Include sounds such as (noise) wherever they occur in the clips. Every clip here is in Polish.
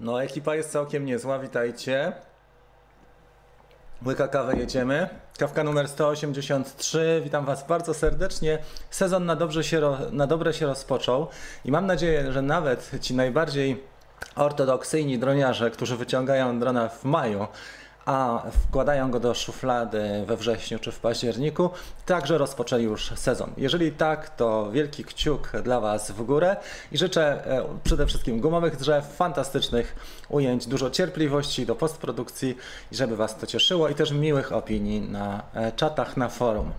No, ekipa jest całkiem niezła, witajcie. Łyka kawę jedziemy. Kawka numer 183. Witam Was bardzo serdecznie. Sezon na, dobrze się, na dobre się rozpoczął i mam nadzieję, że nawet ci najbardziej ortodoksyjni droniarze, którzy wyciągają drona w maju, a wkładają go do szuflady we wrześniu czy w październiku, także rozpoczęli już sezon. Jeżeli tak, to wielki kciuk dla Was w górę i życzę e, przede wszystkim gumowych drzew, fantastycznych ujęć, dużo cierpliwości do postprodukcji i żeby Was to cieszyło i też miłych opinii na e, czatach na forum.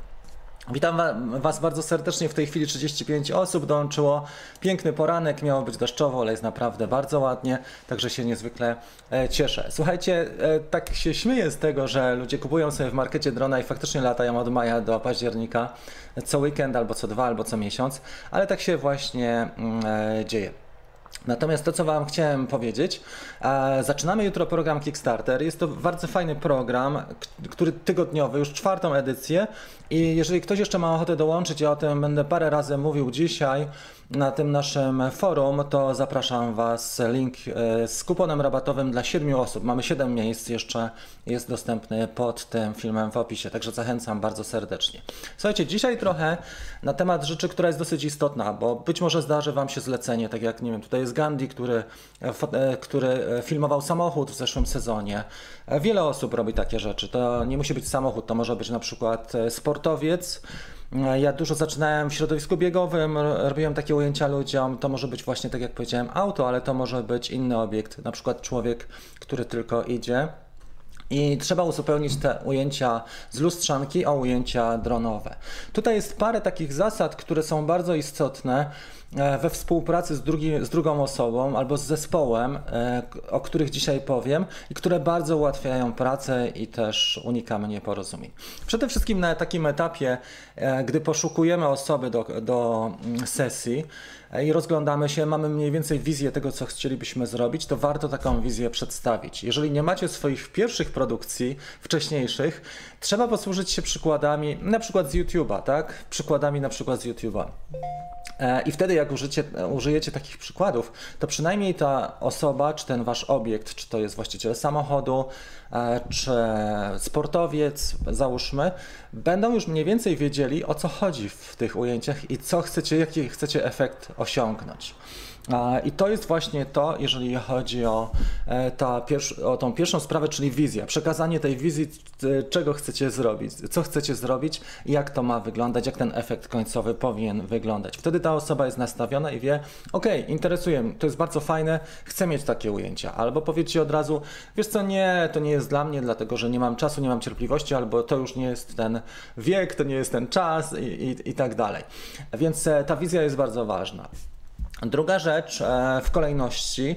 Witam Was bardzo serdecznie. W tej chwili 35 osób dołączyło. Piękny poranek, miało być deszczowo, ale jest naprawdę bardzo ładnie, także się niezwykle e, cieszę. Słuchajcie, e, tak się śmieję z tego, że ludzie kupują sobie w markecie drona i faktycznie latają od maja do października co weekend, albo co dwa, albo co miesiąc, ale tak się właśnie mm, e, dzieje. Natomiast to, co Wam chciałem powiedzieć, e, zaczynamy jutro program Kickstarter. Jest to bardzo fajny program, który tygodniowy, już czwartą edycję. I jeżeli ktoś jeszcze ma ochotę dołączyć, ja o tym będę parę razy mówił dzisiaj na tym naszym forum, to zapraszam Was. Link e, z kuponem rabatowym dla 7 osób. Mamy 7 miejsc jeszcze, jest dostępny pod tym filmem w opisie, także zachęcam bardzo serdecznie. Słuchajcie, dzisiaj trochę na temat rzeczy, która jest dosyć istotna, bo być może zdarzy Wam się zlecenie, tak jak nie wiem, tutaj jest Gandhi, który, e, e, który filmował samochód w zeszłym sezonie. Wiele osób robi takie rzeczy. To nie musi być samochód, to może być na przykład sportowiec. Ja dużo zaczynałem w środowisku biegowym, robiłem takie ujęcia ludziom. To może być właśnie, tak jak powiedziałem, auto, ale to może być inny obiekt, na przykład człowiek, który tylko idzie. I trzeba uzupełnić te ujęcia z lustrzanki o ujęcia dronowe. Tutaj jest parę takich zasad, które są bardzo istotne e, we współpracy z, drugi, z drugą osobą albo z zespołem, e, o których dzisiaj powiem i które bardzo ułatwiają pracę i też unikamy nieporozumień. Przede wszystkim na takim etapie, e, gdy poszukujemy osoby do, do mm, sesji, i rozglądamy się, mamy mniej więcej wizję tego, co chcielibyśmy zrobić, to warto taką wizję przedstawić. Jeżeli nie macie swoich pierwszych produkcji, wcześniejszych, trzeba posłużyć się przykładami, na przykład z YouTube'a, tak? Przykładami na przykład z YouTube'a. E, I wtedy, jak użycie, użyjecie takich przykładów, to przynajmniej ta osoba, czy ten wasz obiekt, czy to jest właściciel samochodu, e, czy sportowiec, załóżmy, będą już mniej więcej wiedzieli, o co chodzi w tych ujęciach i co chcecie, jaki chcecie efekt osiągnąć. I to jest właśnie to, jeżeli chodzi o, e, ta o tą pierwszą sprawę, czyli wizja. Przekazanie tej wizji, czego chcecie zrobić, co chcecie zrobić jak to ma wyglądać, jak ten efekt końcowy powinien wyglądać. Wtedy ta osoba jest nastawiona i wie, ok, interesuje to jest bardzo fajne, chcę mieć takie ujęcia. Albo powiedzcie od razu, wiesz co, nie, to nie jest dla mnie, dlatego że nie mam czasu, nie mam cierpliwości, albo to już nie jest ten wiek, to nie jest ten czas i, i, i tak dalej. Więc e, ta wizja jest bardzo ważna. Druga rzecz e, w kolejności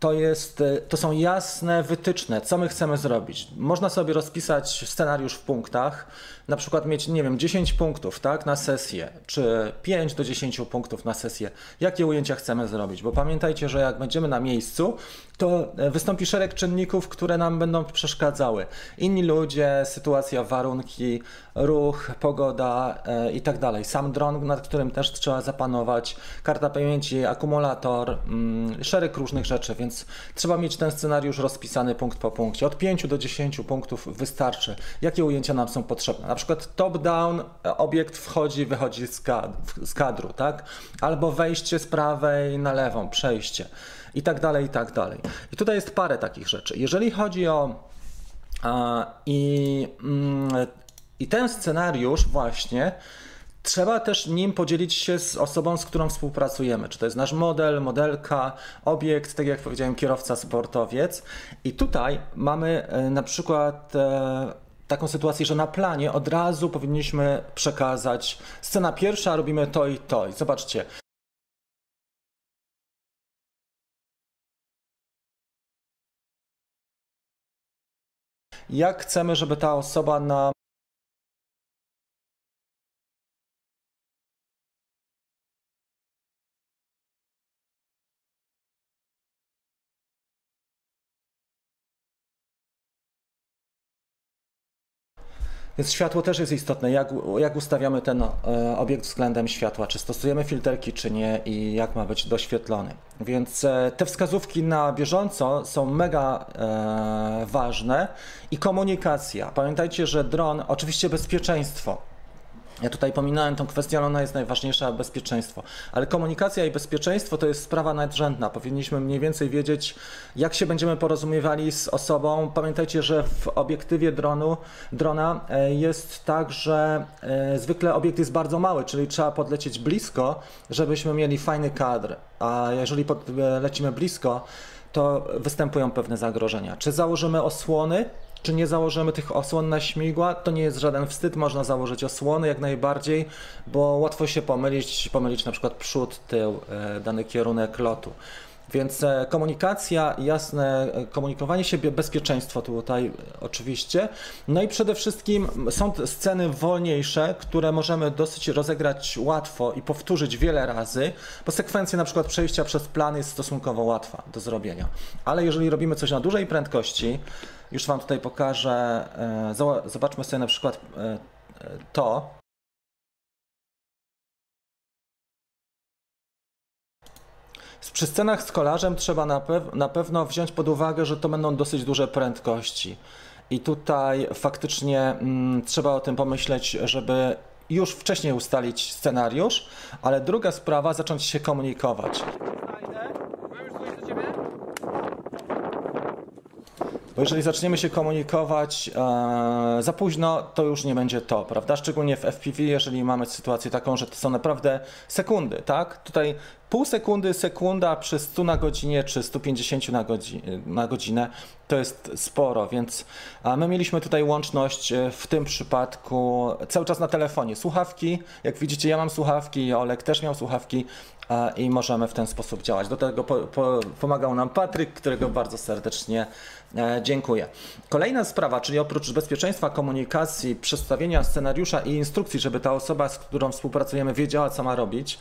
to, jest, e, to są jasne wytyczne, co my chcemy zrobić. Można sobie rozpisać scenariusz w punktach, na przykład mieć, nie wiem, 10 punktów tak, na sesję, czy 5 do 10 punktów na sesję, jakie ujęcia chcemy zrobić. Bo pamiętajcie, że jak będziemy na miejscu, to e, wystąpi szereg czynników, które nam będą przeszkadzały. Inni ludzie, sytuacja, warunki, ruch, pogoda e, i tak dalej. Sam dron, nad którym też trzeba zapanować, karta pamięci, akumulator, mm, szereg różnych rzeczy, więc trzeba mieć ten scenariusz rozpisany punkt po punkcie. Od 5 do 10 punktów wystarczy. Jakie ujęcia nam są potrzebne? Przykład top-down, e, obiekt wchodzi, wychodzi z, z kadru, tak? Albo wejście z prawej na lewą, przejście i tak dalej, i tak dalej. I tutaj jest parę takich rzeczy. Jeżeli chodzi o a, i, mm, i ten scenariusz właśnie Trzeba też nim podzielić się z osobą, z którą współpracujemy. Czy to jest nasz model, modelka, obiekt, tak jak powiedziałem, kierowca, sportowiec. I tutaj mamy e, na przykład e, taką sytuację, że na planie od razu powinniśmy przekazać scena pierwsza, robimy to i to. I zobaczcie, jak chcemy, żeby ta osoba na Więc światło też jest istotne, jak, jak ustawiamy ten e, obiekt względem światła, czy stosujemy filterki, czy nie i jak ma być doświetlony. Więc e, te wskazówki na bieżąco są mega e, ważne i komunikacja. Pamiętajcie, że dron, oczywiście bezpieczeństwo. Ja tutaj pominąłem tą kwestię, ale ona jest najważniejsza, bezpieczeństwo. Ale komunikacja i bezpieczeństwo to jest sprawa nadrzędna. Powinniśmy mniej więcej wiedzieć, jak się będziemy porozumiewali z osobą. Pamiętajcie, że w obiektywie dronu, drona e, jest tak, że e, zwykle obiekt jest bardzo mały, czyli trzeba podlecieć blisko, żebyśmy mieli fajny kadr. A jeżeli lecimy blisko, to występują pewne zagrożenia. Czy założymy osłony, czy nie założymy tych osłon na śmigła? To nie jest żaden wstyd, można założyć osłony jak najbardziej, bo łatwo się pomylić, pomylić na przykład przód, tył, e, dany kierunek lotu. Więc e, komunikacja, jasne e, komunikowanie się, bezpieczeństwo tutaj oczywiście. No i przede wszystkim są sceny wolniejsze, które możemy dosyć rozegrać łatwo i powtórzyć wiele razy, bo sekwencja na przykład przejścia przez plan jest stosunkowo łatwa do zrobienia. Ale jeżeli robimy coś na dużej prędkości, już Wam tutaj pokażę. E, zobaczmy sobie na przykład e, e, to. Przy scenach z kolarzem trzeba na, pew na pewno wziąć pod uwagę, że to będą dosyć duże prędkości. I tutaj faktycznie mm, trzeba o tym pomyśleć, żeby już wcześniej ustalić scenariusz, ale druga sprawa, zacząć się komunikować. Bo jeżeli zaczniemy się komunikować e, za późno, to już nie będzie to, prawda? Szczególnie w FPV, jeżeli mamy sytuację taką, że to są naprawdę sekundy, tak? Tutaj pół sekundy, sekunda przy 100 na godzinie czy 150 na, godzi na godzinę to jest sporo, więc my mieliśmy tutaj łączność e, w tym przypadku cały czas na telefonie. Słuchawki, jak widzicie, ja mam słuchawki, Olek też miał słuchawki i możemy w ten sposób działać. Do tego po, po, pomagał nam Patryk, którego bardzo serdecznie dziękuję. Kolejna sprawa, czyli oprócz bezpieczeństwa komunikacji, przedstawienia scenariusza i instrukcji, żeby ta osoba, z którą współpracujemy, wiedziała, co ma robić,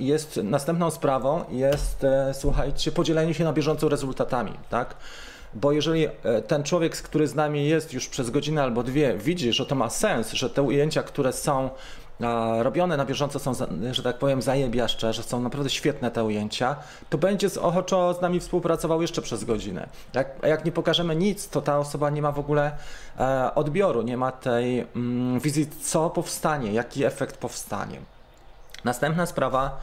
jest następną sprawą jest, e, słuchajcie, podzielenie się na bieżąco rezultatami, tak? Bo jeżeli e, ten człowiek, który z nami jest już przez godzinę albo dwie, widzi, że to ma sens, że te ujęcia, które są robione na bieżąco są, że tak powiem, zajebiaszcze, że są naprawdę świetne te ujęcia, to będzie z ochoczo z nami współpracował jeszcze przez godzinę. Jak, jak nie pokażemy nic, to ta osoba nie ma w ogóle e, odbioru, nie ma tej mm, wizji, co powstanie, jaki efekt powstanie. Następna sprawa,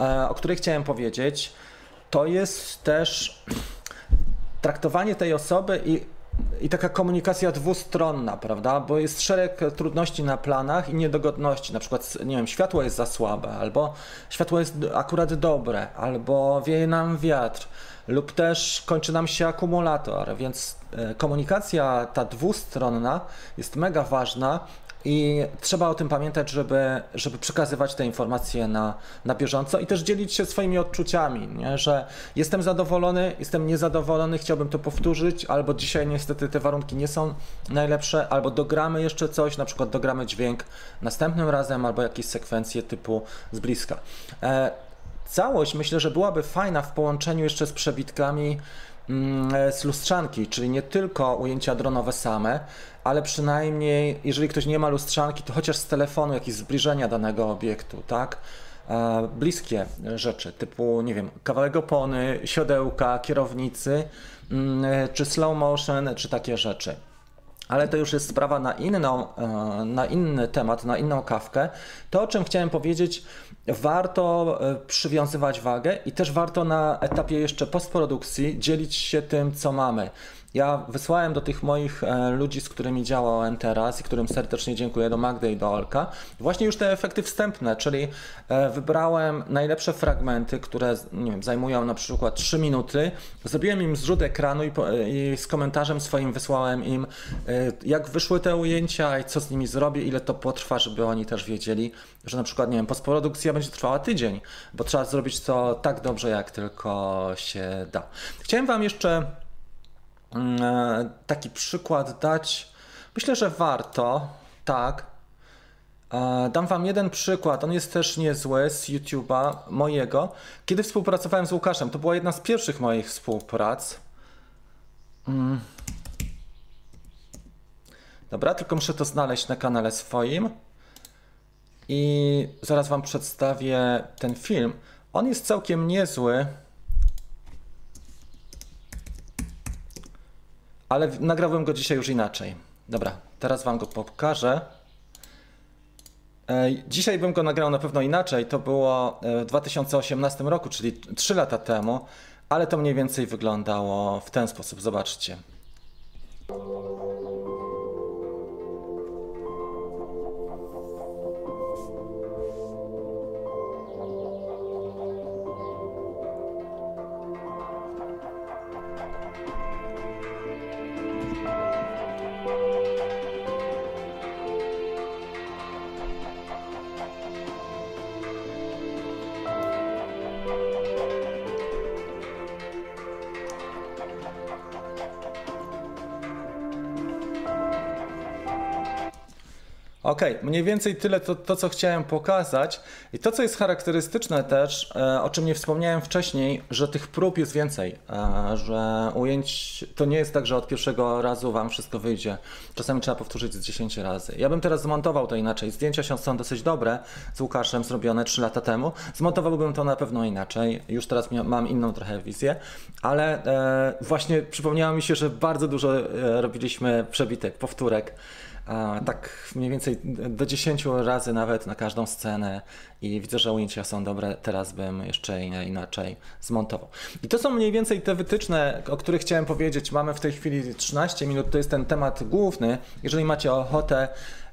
e, o której chciałem powiedzieć, to jest też traktowanie tej osoby i, i taka komunikacja dwustronna, prawda? Bo jest szereg trudności na planach i niedogodności. Na przykład, nie wiem, światło jest za słabe, albo światło jest akurat dobre, albo wieje nam wiatr, lub też kończy nam się akumulator, więc e, komunikacja ta dwustronna jest mega ważna i trzeba o tym pamiętać, żeby, żeby przekazywać te informacje na, na bieżąco i też dzielić się swoimi odczuciami, nie? że jestem zadowolony, jestem niezadowolony, chciałbym to powtórzyć, albo dzisiaj niestety te warunki nie są najlepsze, albo dogramy jeszcze coś, na przykład dogramy dźwięk następnym razem, albo jakieś sekwencje typu z bliska. E, całość myślę, że byłaby fajna w połączeniu jeszcze z przebitkami Mm, e, z lustrzanki, czyli nie tylko ujęcia dronowe same, ale przynajmniej, jeżeli ktoś nie ma lustrzanki, to chociaż z telefonu jakieś zbliżenia danego obiektu, tak? E, bliskie rzeczy, typu, nie wiem, kawałek opony, siodełka, kierownicy, mm, e, czy slow motion, czy takie rzeczy ale to już jest sprawa na, inną, e, na inny temat, na inną kawkę. To, o czym chciałem powiedzieć, warto przywiązywać wagę i też warto na etapie jeszcze postprodukcji dzielić się tym, co mamy. Ja wysłałem do tych moich e, ludzi, z którymi działałem teraz i którym serdecznie dziękuję, do Magdy i do Olka, właśnie już te efekty wstępne, czyli e, wybrałem najlepsze fragmenty, które nie wiem, zajmują na przykład 3 minuty, zrobiłem im zrzut ekranu i, i z komentarzem swoim wysłałem im, e, jak wyszły te ujęcia i co z nimi zrobię, ile to potrwa, żeby oni też wiedzieli, że na przykład, nie wiem, postprodukcja będzie trwała tydzień, bo trzeba zrobić to tak dobrze, jak tylko się da. Chciałem Wam jeszcze taki przykład dać? Myślę, że warto, tak. E, dam Wam jeden przykład, on jest też niezły z YouTube'a mojego. Kiedy współpracowałem z Łukaszem, to była jedna z pierwszych moich współprac. Mm. Dobra, tylko muszę to znaleźć na kanale swoim. I zaraz Wam przedstawię ten film. On jest całkiem niezły. Ale nagrałem go dzisiaj już inaczej. Dobra, teraz Wam go pokażę. Dzisiaj bym go nagrał na pewno inaczej. To było e, w 2018 roku, czyli 3 lata temu, ale to mniej więcej wyglądało w ten sposób. Zobaczcie. Okay, mniej więcej tyle to, to, co chciałem pokazać. I to, co jest charakterystyczne też, e, o czym nie wspomniałem wcześniej, że tych prób jest więcej, e, że ujęć to nie jest tak, że od pierwszego razu Wam wszystko wyjdzie. Czasami trzeba powtórzyć z 10 razy. Ja bym teraz zmontował to inaczej. Zdjęcia się są dosyć dobre, z Łukaszem zrobione 3 lata temu. Zmontowałbym to na pewno inaczej. Już teraz mam inną trochę wizję, ale e, właśnie przypomniało mi się, że bardzo dużo robiliśmy przebitek, powtórek tak mniej więcej do 10 razy nawet na każdą scenę i widzę, że ujęcia są dobre, teraz bym jeszcze inaczej zmontował. I to są mniej więcej te wytyczne, o których chciałem powiedzieć. Mamy w tej chwili 13 minut, to jest ten temat główny. Jeżeli macie ochotę,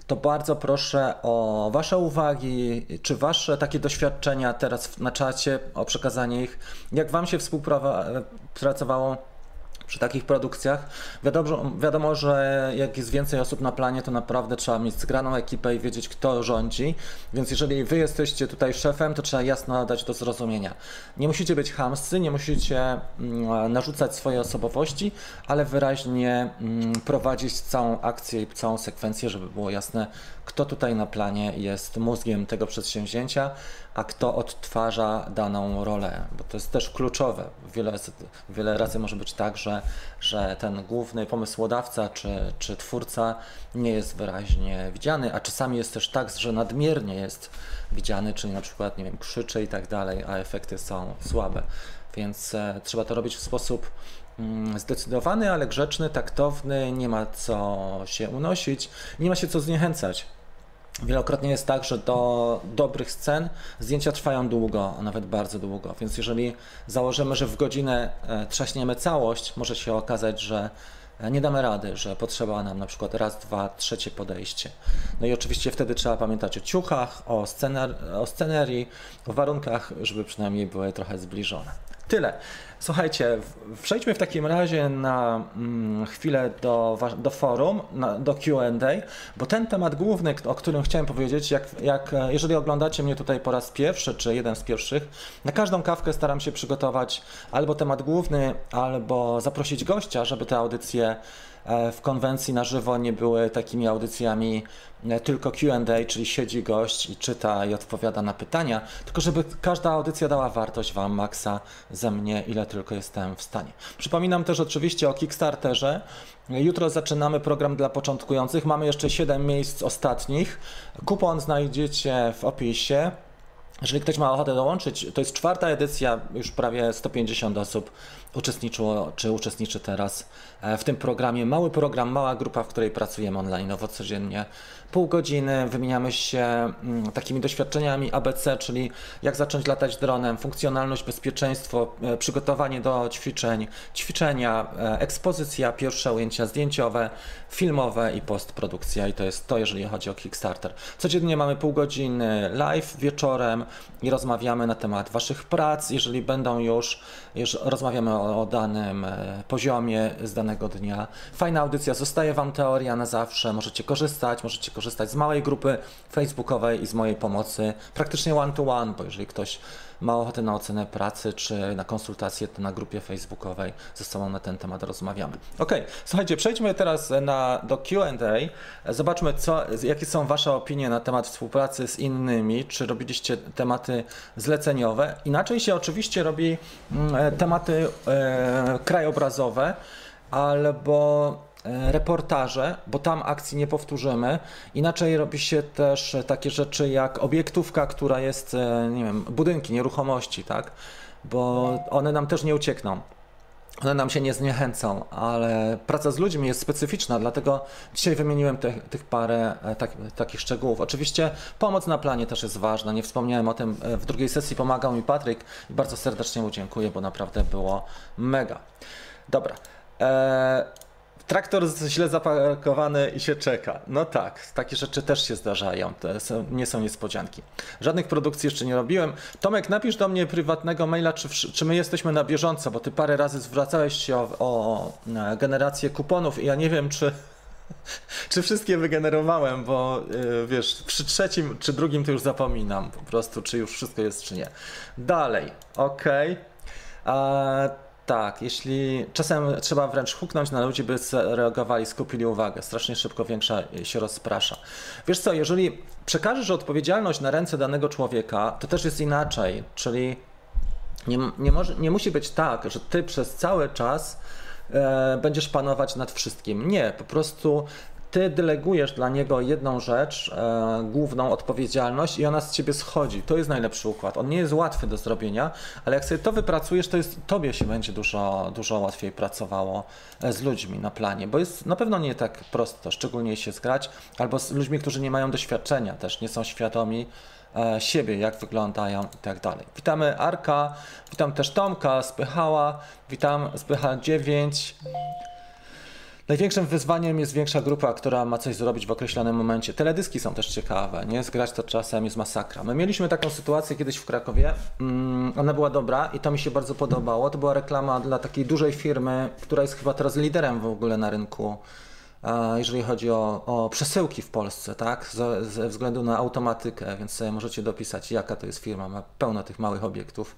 to bardzo proszę o Wasze uwagi, czy Wasze takie doświadczenia teraz na czacie, o przekazanie ich. Jak Wam się współpracowało przy takich produkcjach. Wiadomo, wiadomo, że jak jest więcej osób na planie, to naprawdę trzeba mieć zgraną ekipę i wiedzieć, kto rządzi. Więc jeżeli wy jesteście tutaj szefem, to trzeba jasno dać do zrozumienia. Nie musicie być chamscy, nie musicie mm, narzucać swojej osobowości, ale wyraźnie mm, prowadzić całą akcję i całą sekwencję, żeby było jasne, kto tutaj na planie jest mózgiem tego przedsięwzięcia, a kto odtwarza daną rolę, bo to jest też kluczowe. Wiele, wiele razy może być tak, że, że ten główny pomysłodawca czy, czy twórca nie jest wyraźnie widziany, a czasami jest też tak, że nadmiernie jest widziany, czyli na przykład, nie wiem, krzyczy i tak dalej, a efekty są słabe. Więc e, trzeba to robić w sposób zdecydowany, ale grzeczny, taktowny, nie ma co się unosić, nie ma się co zniechęcać. Wielokrotnie jest tak, że do dobrych scen zdjęcia trwają długo, a nawet bardzo długo. Więc jeżeli założymy, że w godzinę e, trzaśniemy całość, może się okazać, że e, nie damy rady, że potrzeba nam na przykład raz, dwa, trzecie podejście. No i oczywiście wtedy trzeba pamiętać o ciuchach, o, scener o scenerii, o warunkach, żeby przynajmniej były trochę zbliżone. Tyle. Słuchajcie, przejdźmy w takim razie na mm, chwilę do, do forum, na, do QA, bo ten temat główny, o którym chciałem powiedzieć, jak, jak, jeżeli oglądacie mnie tutaj po raz pierwszy, czy jeden z pierwszych, na każdą kawkę staram się przygotować albo temat główny, albo zaprosić gościa, żeby te audycje E, w konwencji na żywo nie były takimi audycjami e, tylko QA, czyli siedzi gość i czyta i odpowiada na pytania, tylko żeby każda audycja dała wartość Wam, Maxa, ze mnie, ile tylko jestem w stanie. Przypominam też oczywiście o Kickstarterze. Jutro zaczynamy program dla początkujących. Mamy jeszcze 7 miejsc ostatnich. Kupon znajdziecie w opisie. Jeżeli ktoś ma ochotę dołączyć, to jest czwarta edycja, już prawie 150 osób uczestniczyło czy uczestniczy teraz e, w tym programie. Mały program, mała grupa, w której pracujemy online codziennie. Pół godziny wymieniamy się mm, takimi doświadczeniami ABC, czyli jak zacząć latać dronem, funkcjonalność, bezpieczeństwo, e, przygotowanie do ćwiczeń, ćwiczenia, e, ekspozycja, pierwsze ujęcia zdjęciowe, filmowe i postprodukcja. I to jest to, jeżeli chodzi o Kickstarter. Codziennie mamy pół godziny live wieczorem i rozmawiamy na temat Waszych prac. Jeżeli będą już, już rozmawiamy o o, danym e, poziomie z danego dnia. Fajna audycja, zostaje Wam teoria na zawsze, możecie korzystać, możecie korzystać z małej grupy facebookowej i z mojej pomocy, praktycznie one to one, bo jeżeli ktoś ma ochotę na ocenę pracy czy na konsultację, to na grupie facebookowej ze sobą na ten temat rozmawiamy. Ok, słuchajcie, przejdźmy teraz na, do Q&A. Zobaczmy, co, jakie są Wasze opinie na temat współpracy z innymi, czy robiliście tematy zleceniowe. Inaczej się oczywiście robi mm, e, tematy e, krajobrazowe, albo reportaże, bo tam akcji nie powtórzymy. Inaczej robi się też takie rzeczy jak obiektówka, która jest, e, nie wiem, budynki, nieruchomości, tak? Bo one nam też nie uciekną. One nam się nie zniechęcą, ale praca z ludźmi jest specyficzna, dlatego dzisiaj wymieniłem tych parę e, tak, takich szczegółów. Oczywiście pomoc na planie też jest ważna. Nie wspomniałem o tym, w drugiej sesji pomagał mi Patryk i bardzo serdecznie mu dziękuję, bo naprawdę było mega. Dobra. Eee, traktor źle zaparkowany i się czeka. No tak, takie rzeczy też się zdarzają, to są, nie są niespodzianki. Żadnych produkcji jeszcze nie robiłem. Tomek, napisz do mnie prywatnego maila, czy, czy my jesteśmy na bieżąco, bo ty parę razy zwracałeś się o, o generację kuponów i ja nie wiem, czy, (laughs) czy wszystkie wygenerowałem, bo yy, wiesz, przy trzecim czy drugim to już zapominam po prostu, czy już wszystko jest, czy nie. Dalej, ok. Tak, jeśli czasem trzeba wręcz huknąć na ludzi, by reagowali, skupili uwagę. Strasznie szybko większa się rozprasza. Wiesz co, jeżeli przekażesz odpowiedzialność na ręce danego człowieka, to też jest inaczej. Czyli nie, nie, może, nie musi być tak, że ty przez cały czas e, będziesz panować nad wszystkim. Nie, po prostu ty delegujesz dla niego jedną rzecz, e, główną odpowiedzialność i ona z ciebie schodzi. To jest najlepszy układ. On nie jest łatwy do zrobienia, ale jak sobie to wypracujesz, to jest, tobie się będzie dużo, dużo łatwiej pracowało e, z ludźmi na planie, bo jest na pewno nie tak prosto, szczególnie się zgrać, albo z ludźmi, którzy nie mają doświadczenia też, nie są świadomi e, siebie, jak wyglądają i tak dalej. Witamy Arka, witam też Tomka, Spychała, witam Spycha 9. Największym wyzwaniem jest większa grupa, która ma coś zrobić w określonym momencie. Teledyski są też ciekawe, nie? Zgrać to czasem jest masakra. My mieliśmy taką sytuację kiedyś w Krakowie, mm, ona była dobra i to mi się bardzo podobało. To była reklama dla takiej dużej firmy, która jest chyba teraz liderem w ogóle na rynku, jeżeli chodzi o, o przesyłki w Polsce, tak? Ze, ze względu na automatykę, więc sobie możecie dopisać, jaka to jest firma. Ma pełno tych małych obiektów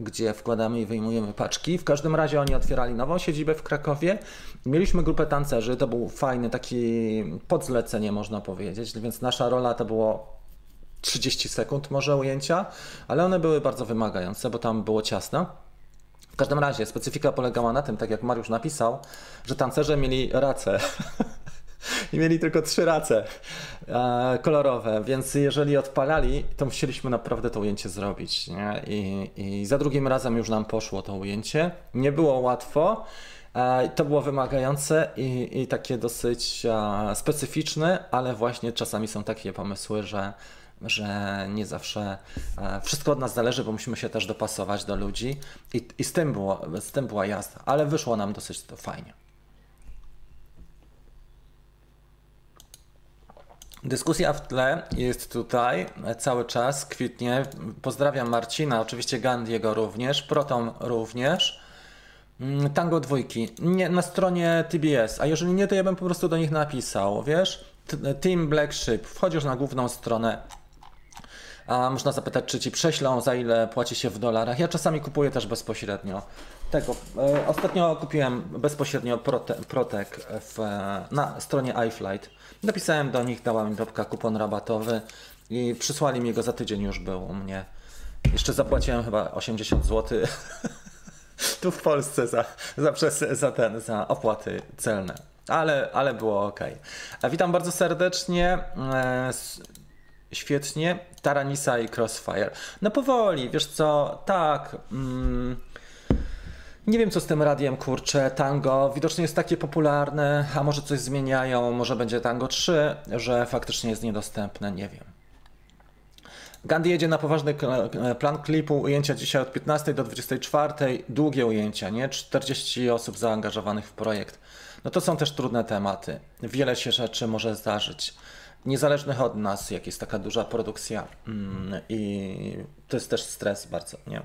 gdzie wkładamy i wyjmujemy paczki. W każdym razie oni otwierali nową siedzibę w Krakowie. Mieliśmy grupę tancerzy, to był fajny taki podzlecenie można powiedzieć, więc nasza rola to było 30 sekund może ujęcia, ale one były bardzo wymagające, bo tam było ciasno. W każdym razie specyfika polegała na tym, tak jak Mariusz napisał, że tancerze mieli racę. (laughs) i mieli tylko trzy race e, kolorowe, więc jeżeli odpalali, to musieliśmy naprawdę to ujęcie zrobić. Nie? I, I za drugim razem już nam poszło to ujęcie. Nie było łatwo. E, to było wymagające i, i takie dosyć e, specyficzne, ale właśnie czasami są takie pomysły, że, że nie zawsze e, wszystko od nas zależy, bo musimy się też dopasować do ludzi i, i z, tym było, z tym była jazda, ale wyszło nam dosyć fajnie. Dyskusja w tle jest tutaj cały czas, kwitnie. Pozdrawiam Marcina, oczywiście Gandiego również, Proton również. Mm, Tango dwójki. Nie, na stronie TBS, a jeżeli nie, to ja bym po prostu do nich napisał, wiesz? Team Black Ship. Wchodzisz na główną stronę. A można zapytać, czy ci prześlą, za ile płaci się w dolarach. Ja czasami kupuję też bezpośrednio tego. E, ostatnio kupiłem bezpośrednio Prote, Protek w, na stronie iFlight. Napisałem do nich, dała mi babka kupon rabatowy i przysłali mi go za tydzień już był u mnie. Jeszcze zapłaciłem chyba 80 zł (laughs) tu w Polsce za, za, przez, za, ten, za opłaty celne. Ale, ale było ok. Witam bardzo serdecznie. E, świetnie. Taranisa i Crossfire. No powoli, wiesz co, tak. Mm, nie wiem, co z tym radiem, kurczę, tango. Widocznie jest takie popularne, a może coś zmieniają, może będzie tango 3, że faktycznie jest niedostępne, nie wiem. Gandhi jedzie na poważny plan klipu, ujęcia dzisiaj od 15 do 24, długie ujęcia, nie? 40 osób zaangażowanych w projekt. No to są też trudne tematy. Wiele się rzeczy może zdarzyć. Niezależnych od nas, jak jest taka duża produkcja mm, i to jest też stres bardzo, nie?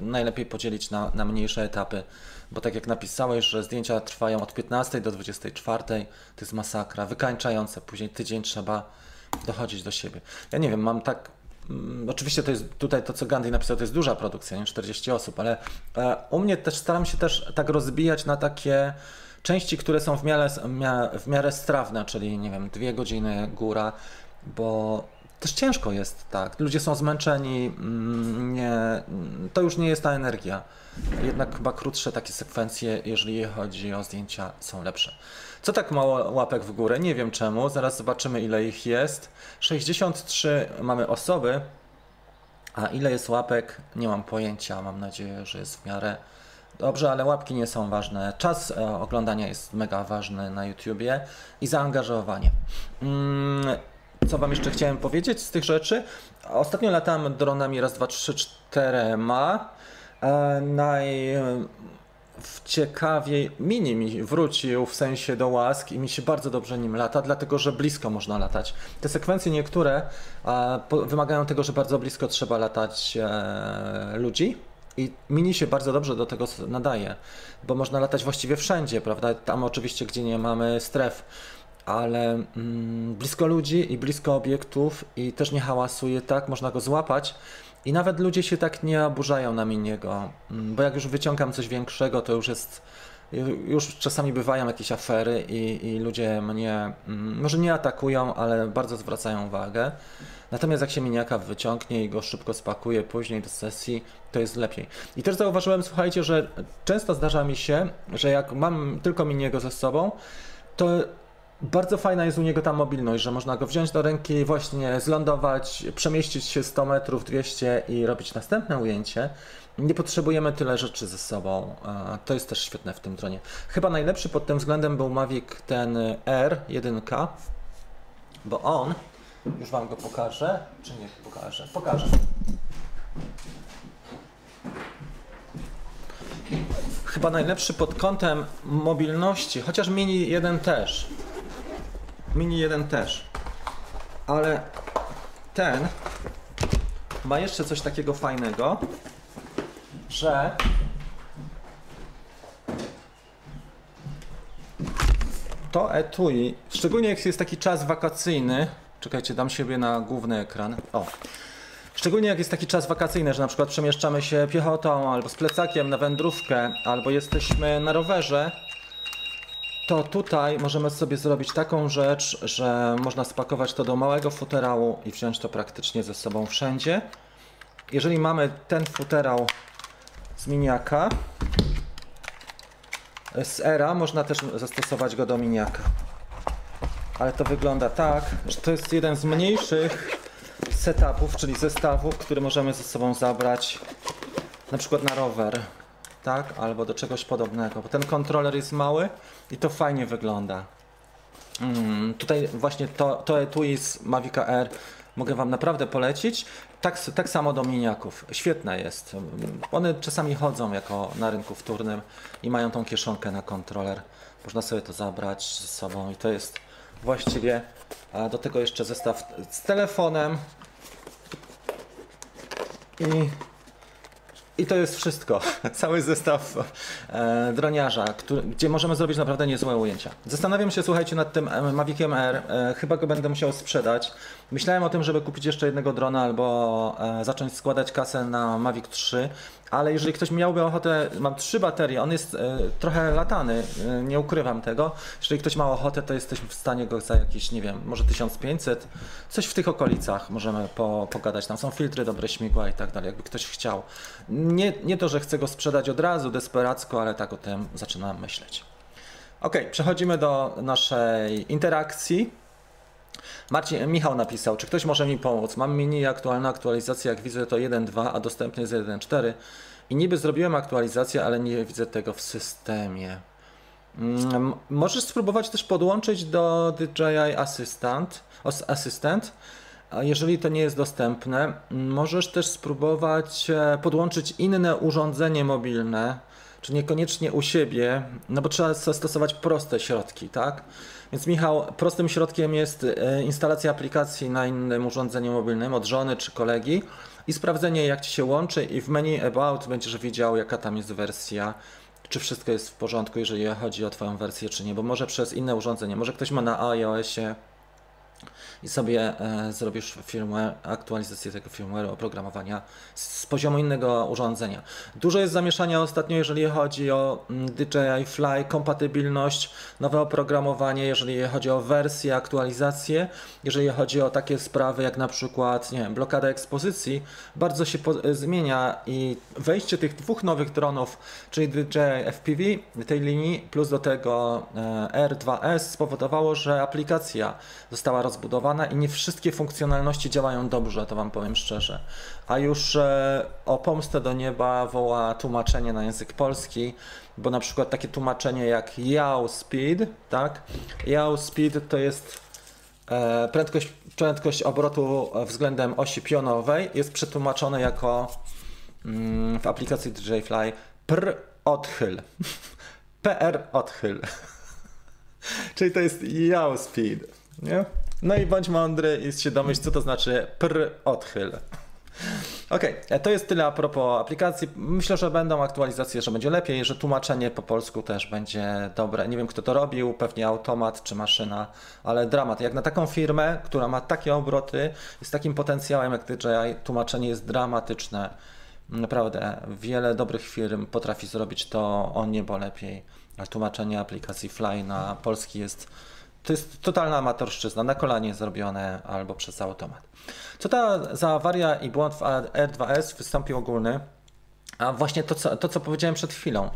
Najlepiej podzielić na, na mniejsze etapy, bo tak jak napisałeś, że zdjęcia trwają od 15 do 24, to jest masakra, wykańczające, później tydzień trzeba dochodzić do siebie. Ja nie wiem, mam tak mm, Oczywiście to jest tutaj to, co Gandhi napisał, to jest duża produkcja, nie? 40 osób, ale e, u mnie też staram się też tak rozbijać na takie części, które są w miarę, w miarę strawne, czyli nie wiem, dwie godziny góra, bo też ciężko jest, tak. Ludzie są zmęczeni, mm, nie, to już nie jest ta energia. Jednak chyba krótsze takie sekwencje, jeżeli chodzi o zdjęcia, są lepsze. Co tak mało łapek w górę? Nie wiem czemu. Zaraz zobaczymy, ile ich jest. 63 mamy osoby, a ile jest łapek? Nie mam pojęcia. Mam nadzieję, że jest w miarę dobrze, ale łapki nie są ważne. Czas e, oglądania jest mega ważny na YouTubie i zaangażowanie. Mm, co Wam jeszcze chciałem powiedzieć z tych rzeczy? Ostatnio latałem dronami raz, dwa, trzy, czterema. E, naj w ciekawiej mini mi wrócił w sensie do łask i mi się bardzo dobrze nim lata, dlatego że blisko można latać. Te sekwencje niektóre e, po, wymagają tego, że bardzo blisko trzeba latać e, ludzi. I mini się bardzo dobrze do tego nadaje, bo można latać właściwie wszędzie, prawda? Tam oczywiście, gdzie nie mamy stref, ale mm, blisko ludzi i blisko obiektów i też nie hałasuje tak, można go złapać. I nawet ludzie się tak nie oburzają na miniego, mm, bo jak już wyciągam coś większego, to już jest, już czasami bywają jakieś afery i, i ludzie mnie mm, może nie atakują, ale bardzo zwracają uwagę. Natomiast jak się miniaka wyciągnie i go szybko spakuje później do sesji, to jest lepiej. I też zauważyłem, słuchajcie, że często zdarza mi się, że jak mam tylko miniego ze sobą, to bardzo fajna jest u niego ta mobilność, że można go wziąć do ręki, właśnie zlądować, przemieścić się 100 metrów, 200 i robić następne ujęcie. Nie potrzebujemy tyle rzeczy ze sobą. To jest też świetne w tym dronie. Chyba najlepszy pod tym względem był Mavic ten R1, bo on, już Wam go pokażę, czy nie pokażę? Pokażę. Chyba najlepszy pod kątem mobilności, chociaż Mini 1 też. Mini 1 też. Ale ten ma jeszcze coś takiego fajnego, że to etui, szczególnie jak jest taki czas wakacyjny, czekajcie, dam siebie na główny ekran. O. Szczególnie jak jest taki czas wakacyjny, że na przykład przemieszczamy się piechotą albo z plecakiem na wędrówkę, albo jesteśmy na rowerze, to tutaj możemy sobie zrobić taką rzecz, że można spakować to do małego futerału i wziąć to praktycznie ze sobą wszędzie. Jeżeli mamy ten futerał z miniaka, z era, można też zastosować go do miniaka. Ale to wygląda tak, że to jest jeden z mniejszych setupów, czyli zestawów, które możemy ze sobą zabrać na przykład na rower tak? Albo do czegoś podobnego, bo ten kontroler jest mały i to fajnie wygląda. Mm, tutaj właśnie to, to etui z Mavic Air mogę Wam naprawdę polecić. Tak, tak samo do miniaków. Świetne jest. One czasami chodzą jako na rynku wtórnym i mają tą kieszonkę na kontroler. Można sobie to zabrać ze sobą i to jest właściwie a do tego jeszcze zestaw z telefonem i i to jest wszystko. (laughs) Cały zestaw e, droniarza, który, gdzie możemy zrobić naprawdę niezłe ujęcia. Zastanawiam się, słuchajcie, nad tym e, Maviciem R. E, chyba go będę musiał sprzedać. Myślałem o tym, żeby kupić jeszcze jednego drona albo e, zacząć składać kasę na Mavic 3, ale jeżeli ktoś miałby ochotę, mam trzy baterie, on jest e, trochę latany, e, nie ukrywam tego. Jeżeli ktoś ma ochotę, to jesteśmy w stanie go za jakieś, nie wiem, może 1500, coś w tych okolicach możemy po, pogadać. Tam są filtry, dobre śmigła i tak dalej, jakby ktoś chciał. Nie, nie to, że chcę go sprzedać od razu, desperacko, ale tak o tym zaczynam myśleć. Ok, przechodzimy do naszej interakcji. Marcin, Michał napisał, czy ktoś może mi pomóc? Mam mini aktualna aktualizacja, jak widzę to 1.2, a dostępny jest 1.4 i niby zrobiłem aktualizację, ale nie widzę tego w systemie. Mm, możesz spróbować też podłączyć do DJI Assistant, Assistant. Jeżeli to nie jest dostępne, możesz też spróbować e, podłączyć inne urządzenie mobilne, czy niekoniecznie u siebie, no bo trzeba zastosować proste środki, tak? Więc Michał, prostym środkiem jest e, instalacja aplikacji na innym urządzeniu mobilnym od żony czy kolegi i sprawdzenie jak Ci się łączy i w menu About będziesz widział jaka tam jest wersja, czy wszystko jest w porządku, jeżeli chodzi o Twoją wersję, czy nie, bo może przez inne urządzenie, może ktoś ma na iOSie i sobie e, zrobisz firmware, aktualizację tego firmware oprogramowania z poziomu innego urządzenia. Dużo jest zamieszania ostatnio, jeżeli chodzi o mm, DJI Fly, kompatybilność, nowe oprogramowanie, jeżeli chodzi o wersję, aktualizację, jeżeli chodzi o takie sprawy jak na przykład nie wiem, blokada ekspozycji, bardzo się po, zmienia i wejście tych dwóch nowych dronów, czyli DJI FPV tej linii, plus do tego e, R2S spowodowało, że aplikacja została rozbudowana i nie wszystkie funkcjonalności działają dobrze, to Wam powiem szczerze. A już e, o pomstę do nieba woła tłumaczenie na język polski, bo na przykład takie tłumaczenie jak Yaw Speed, tak? Yaw Speed to jest e, prędkość, prędkość obrotu względem osi pionowej, jest przetłumaczone jako mm, w aplikacji DJI Fly pr odchyl. (laughs) PR odchyl. (laughs) Czyli to jest yaw speed, nie? No i bądź mądry i się domyśl, co to znaczy pr odchyl. Okej, okay, to jest tyle a propos aplikacji. Myślę, że będą aktualizacje, że będzie lepiej, że tłumaczenie po polsku też będzie dobre. Nie wiem, kto to robił, pewnie automat czy maszyna, ale dramat. Jak na taką firmę, która ma takie obroty i z takim potencjałem jak DJI, tłumaczenie jest dramatyczne. Naprawdę, wiele dobrych firm potrafi zrobić to o niebo lepiej. A tłumaczenie aplikacji Fly na polski jest to jest totalna amatorszczyzna, na kolanie zrobione albo przez automat. Co ta za awaria i błąd w R2S wystąpił ogólny? A właśnie to co, to, co powiedziałem przed chwilą.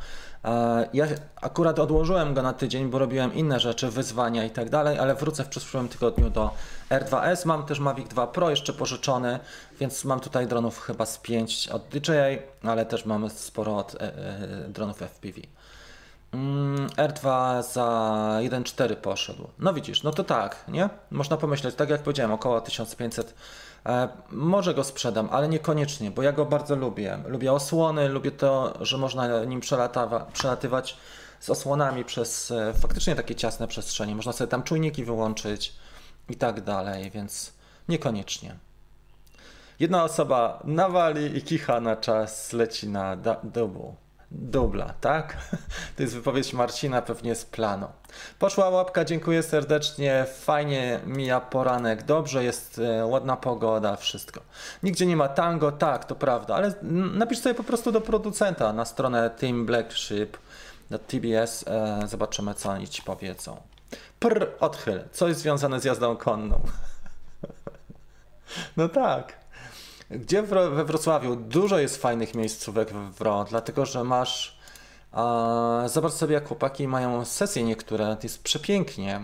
Ja akurat odłożyłem go na tydzień, bo robiłem inne rzeczy, wyzwania i tak dalej, ale wrócę w przyszłym tygodniu do R2S. Mam też Mavic 2 Pro jeszcze pożyczony, więc mam tutaj dronów chyba z 5 od DJI, ale też mamy sporo od e, e, dronów FPV. Mm, R2 za 1.4 poszedł. No widzisz, no to tak, nie? Można pomyśleć, tak jak powiedziałem, około 1500. E, może go sprzedam, ale niekoniecznie, bo ja go bardzo lubię. Lubię osłony, lubię to, że można nim przelatywać z osłonami przez e, faktycznie takie ciasne przestrzenie. Można sobie tam czujniki wyłączyć i tak dalej, więc niekoniecznie. Jedna osoba nawali i kicha na czas leci na dubu dubla, tak? (laughs) To jest wypowiedź Marcina pewnie z planu. Poszła łapka, dziękuję serdecznie, fajnie mija poranek, dobrze jest, e, ładna pogoda, wszystko. Nigdzie nie ma tango, tak, to prawda, ale napisz sobie po prostu do producenta na stronę Team Black Sheep, do TBS, e, zobaczymy co oni ci powiedzą. Prr, odchyl, coś związane z jazdą konną. (laughs) no tak. Gdzie we Wrocławiu dużo jest fajnych miejscówek w WRO, dlatego że masz. A, zobacz sobie, jak chłopaki mają sesje niektóre, to jest przepięknie.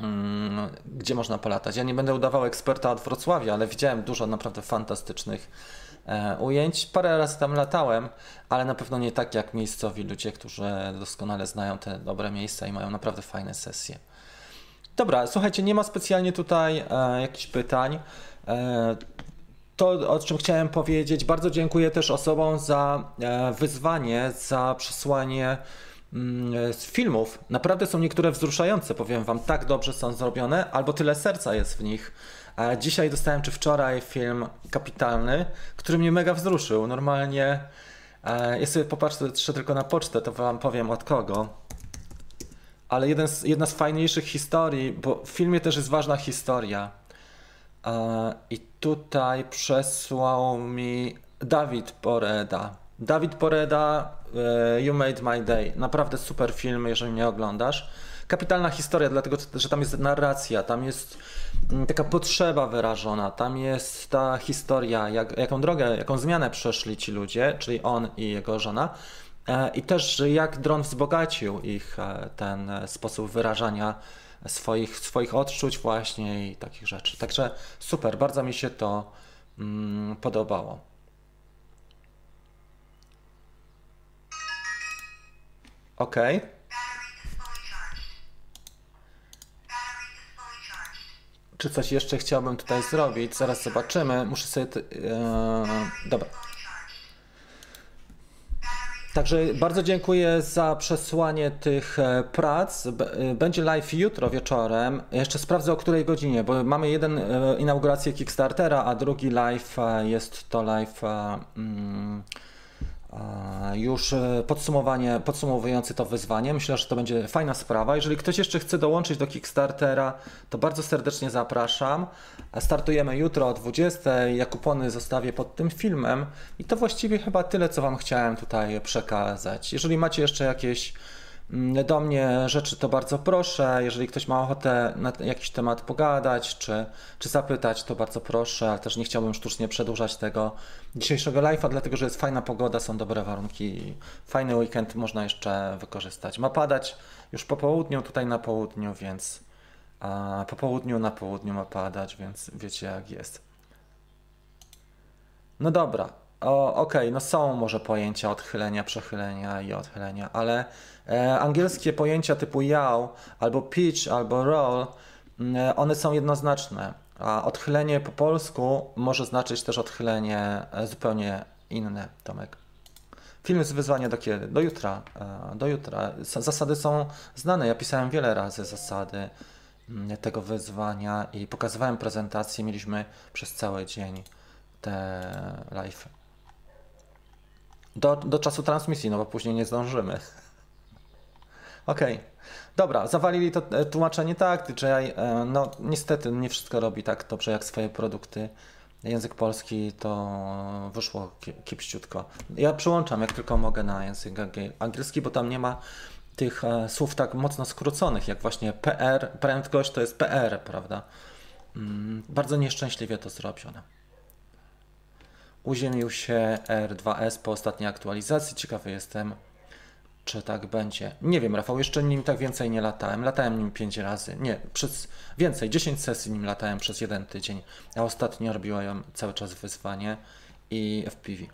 Mm, gdzie można polatać. Ja nie będę udawał eksperta od Wrocławia, ale widziałem dużo naprawdę fantastycznych e, ujęć. Parę razy tam latałem, ale na pewno nie tak jak miejscowi ludzie, którzy doskonale znają te dobre miejsca i mają naprawdę fajne sesje. Dobra, słuchajcie, nie ma specjalnie tutaj e, jakichś pytań. E, to, o czym chciałem powiedzieć, bardzo dziękuję też osobom za e, wyzwanie, za przesłanie mm, z filmów. Naprawdę są niektóre wzruszające, powiem Wam, tak dobrze są zrobione, albo tyle serca jest w nich. Dzisiaj dostałem, czy wczoraj, film kapitalny, który mnie mega wzruszył. Normalnie, e, ja sobie popatrzę tylko na pocztę, to Wam powiem od kogo. Ale jeden z, jedna z fajniejszych historii, bo w filmie też jest ważna historia. I tutaj przesłał mi Dawid Poreda. Dawid Poreda, e, You Made My Day. Naprawdę super film, jeżeli mnie oglądasz. Kapitalna historia, dlatego że tam jest narracja, tam jest mm, taka potrzeba wyrażona, tam jest ta historia, jak, jaką drogę, jaką zmianę przeszli ci ludzie, czyli on i jego żona. E, I też jak dron wzbogacił ich e, ten sposób wyrażania swoich, swoich odczuć właśnie i takich rzeczy. Także super, bardzo mi się to mm, podobało. Ok. Czy coś jeszcze chciałbym tutaj zrobić? Zaraz zobaczymy. Muszę sobie. Yy, dobra. Także bardzo dziękuję za przesłanie tych e, prac. E, będzie live jutro wieczorem. Jeszcze sprawdzę o której godzinie, bo mamy jeden e, inaugurację Kickstartera, a drugi live jest to live mm, już e, podsumowanie, podsumowujący to wyzwanie. Myślę, że to będzie fajna sprawa. Jeżeli ktoś jeszcze chce dołączyć do Kickstartera, to bardzo serdecznie zapraszam. Startujemy jutro o 20. Ja kupony zostawię pod tym filmem i to właściwie chyba tyle, co Wam chciałem tutaj przekazać. Jeżeli macie jeszcze jakieś do mnie rzeczy, to bardzo proszę. Jeżeli ktoś ma ochotę na jakiś temat pogadać czy, czy zapytać, to bardzo proszę, ale też nie chciałbym sztucznie przedłużać tego dzisiejszego live'a, dlatego że jest fajna pogoda, są dobre warunki, fajny weekend można jeszcze wykorzystać. Ma padać już po południu, tutaj na południu, więc a po południu na południu ma padać, więc wiecie jak jest. No dobra, Okej, okay, no są może pojęcia odchylenia, przechylenia i odchylenia, ale e, angielskie pojęcia typu yaw, albo pitch, albo roll, mm, e, one są jednoznaczne, a odchylenie po polsku może znaczyć też odchylenie e, zupełnie inne, Tomek. Film jest wyzwanie do kiedy? Do jutra. E, do jutra. Zasady są znane. Ja pisałem wiele razy zasady mm, tego wyzwania i pokazywałem prezentację. Mieliśmy przez cały dzień te live. Do, do czasu transmisji, no bo później nie zdążymy. (laughs) Okej. Okay. Dobra, zawalili to e, tłumaczenie tak, DJI, e, no niestety nie wszystko robi tak dobrze jak swoje produkty. Język polski to wyszło kiepściutko. Ja przyłączam jak tylko mogę na język angielski, bo tam nie ma tych e, słów tak mocno skróconych, jak właśnie PR, prędkość to jest PR, prawda? Mm, bardzo nieszczęśliwie to zrobione. Uziemił się R2S po ostatniej aktualizacji. Ciekawy jestem, czy tak będzie. Nie wiem, Rafał, jeszcze nim tak więcej nie latałem. Latałem nim 5 razy. Nie, przez więcej, 10 sesji nim latałem przez jeden tydzień. A ostatnio robiłem cały czas wyzwanie i FPV.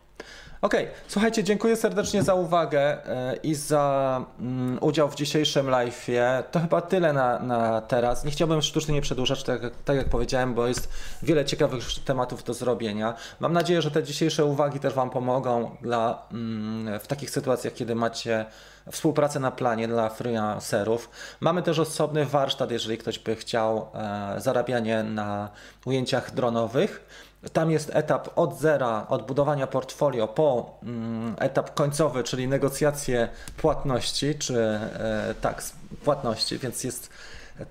Okej, okay. słuchajcie, dziękuję serdecznie za uwagę e, i za mm, udział w dzisiejszym live'ie. To chyba tyle na, na teraz. Nie chciałbym sztucznie nie przedłużać, tak, tak jak powiedziałem, bo jest wiele ciekawych tematów do zrobienia. Mam nadzieję, że te dzisiejsze uwagi też Wam pomogą dla, mm, w takich sytuacjach, kiedy macie współpracę na planie dla freelancerów. Mamy też osobny warsztat, jeżeli ktoś by chciał e, zarabianie na ujęciach dronowych. Tam jest etap od zera, od budowania portfolio po mm, etap końcowy, czyli negocjacje płatności, czy e, tak, płatności, więc jest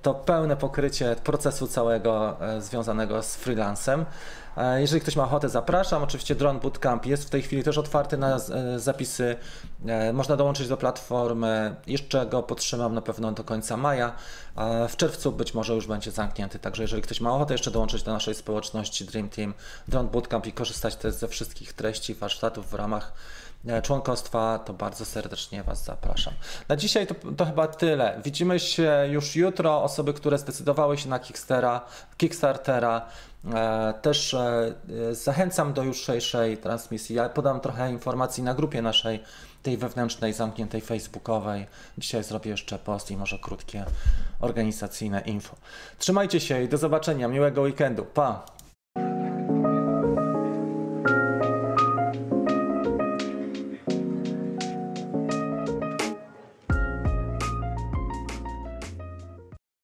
to pełne pokrycie procesu całego e, związanego z freelancem. E, jeżeli ktoś ma ochotę, zapraszam. Oczywiście Drone Bootcamp jest w tej chwili też otwarty na e, zapisy. Można dołączyć do platformy. Jeszcze go podtrzymam na pewno do końca maja. W czerwcu być może już będzie zamknięty. Także jeżeli ktoś ma ochotę jeszcze dołączyć do naszej społeczności Dream Team Drone Bootcamp i korzystać też ze wszystkich treści, warsztatów w ramach członkostwa, to bardzo serdecznie Was zapraszam. Na dzisiaj to, to chyba tyle. Widzimy się już jutro. Osoby, które zdecydowały się na Kickstartera, Kickstartera e, też e, zachęcam do jutrzejszej transmisji. Ja podam trochę informacji na grupie naszej, tej wewnętrznej, zamkniętej facebookowej. Dzisiaj zrobię jeszcze post i może krótkie organizacyjne info. Trzymajcie się i do zobaczenia. Miłego weekendu. Pa!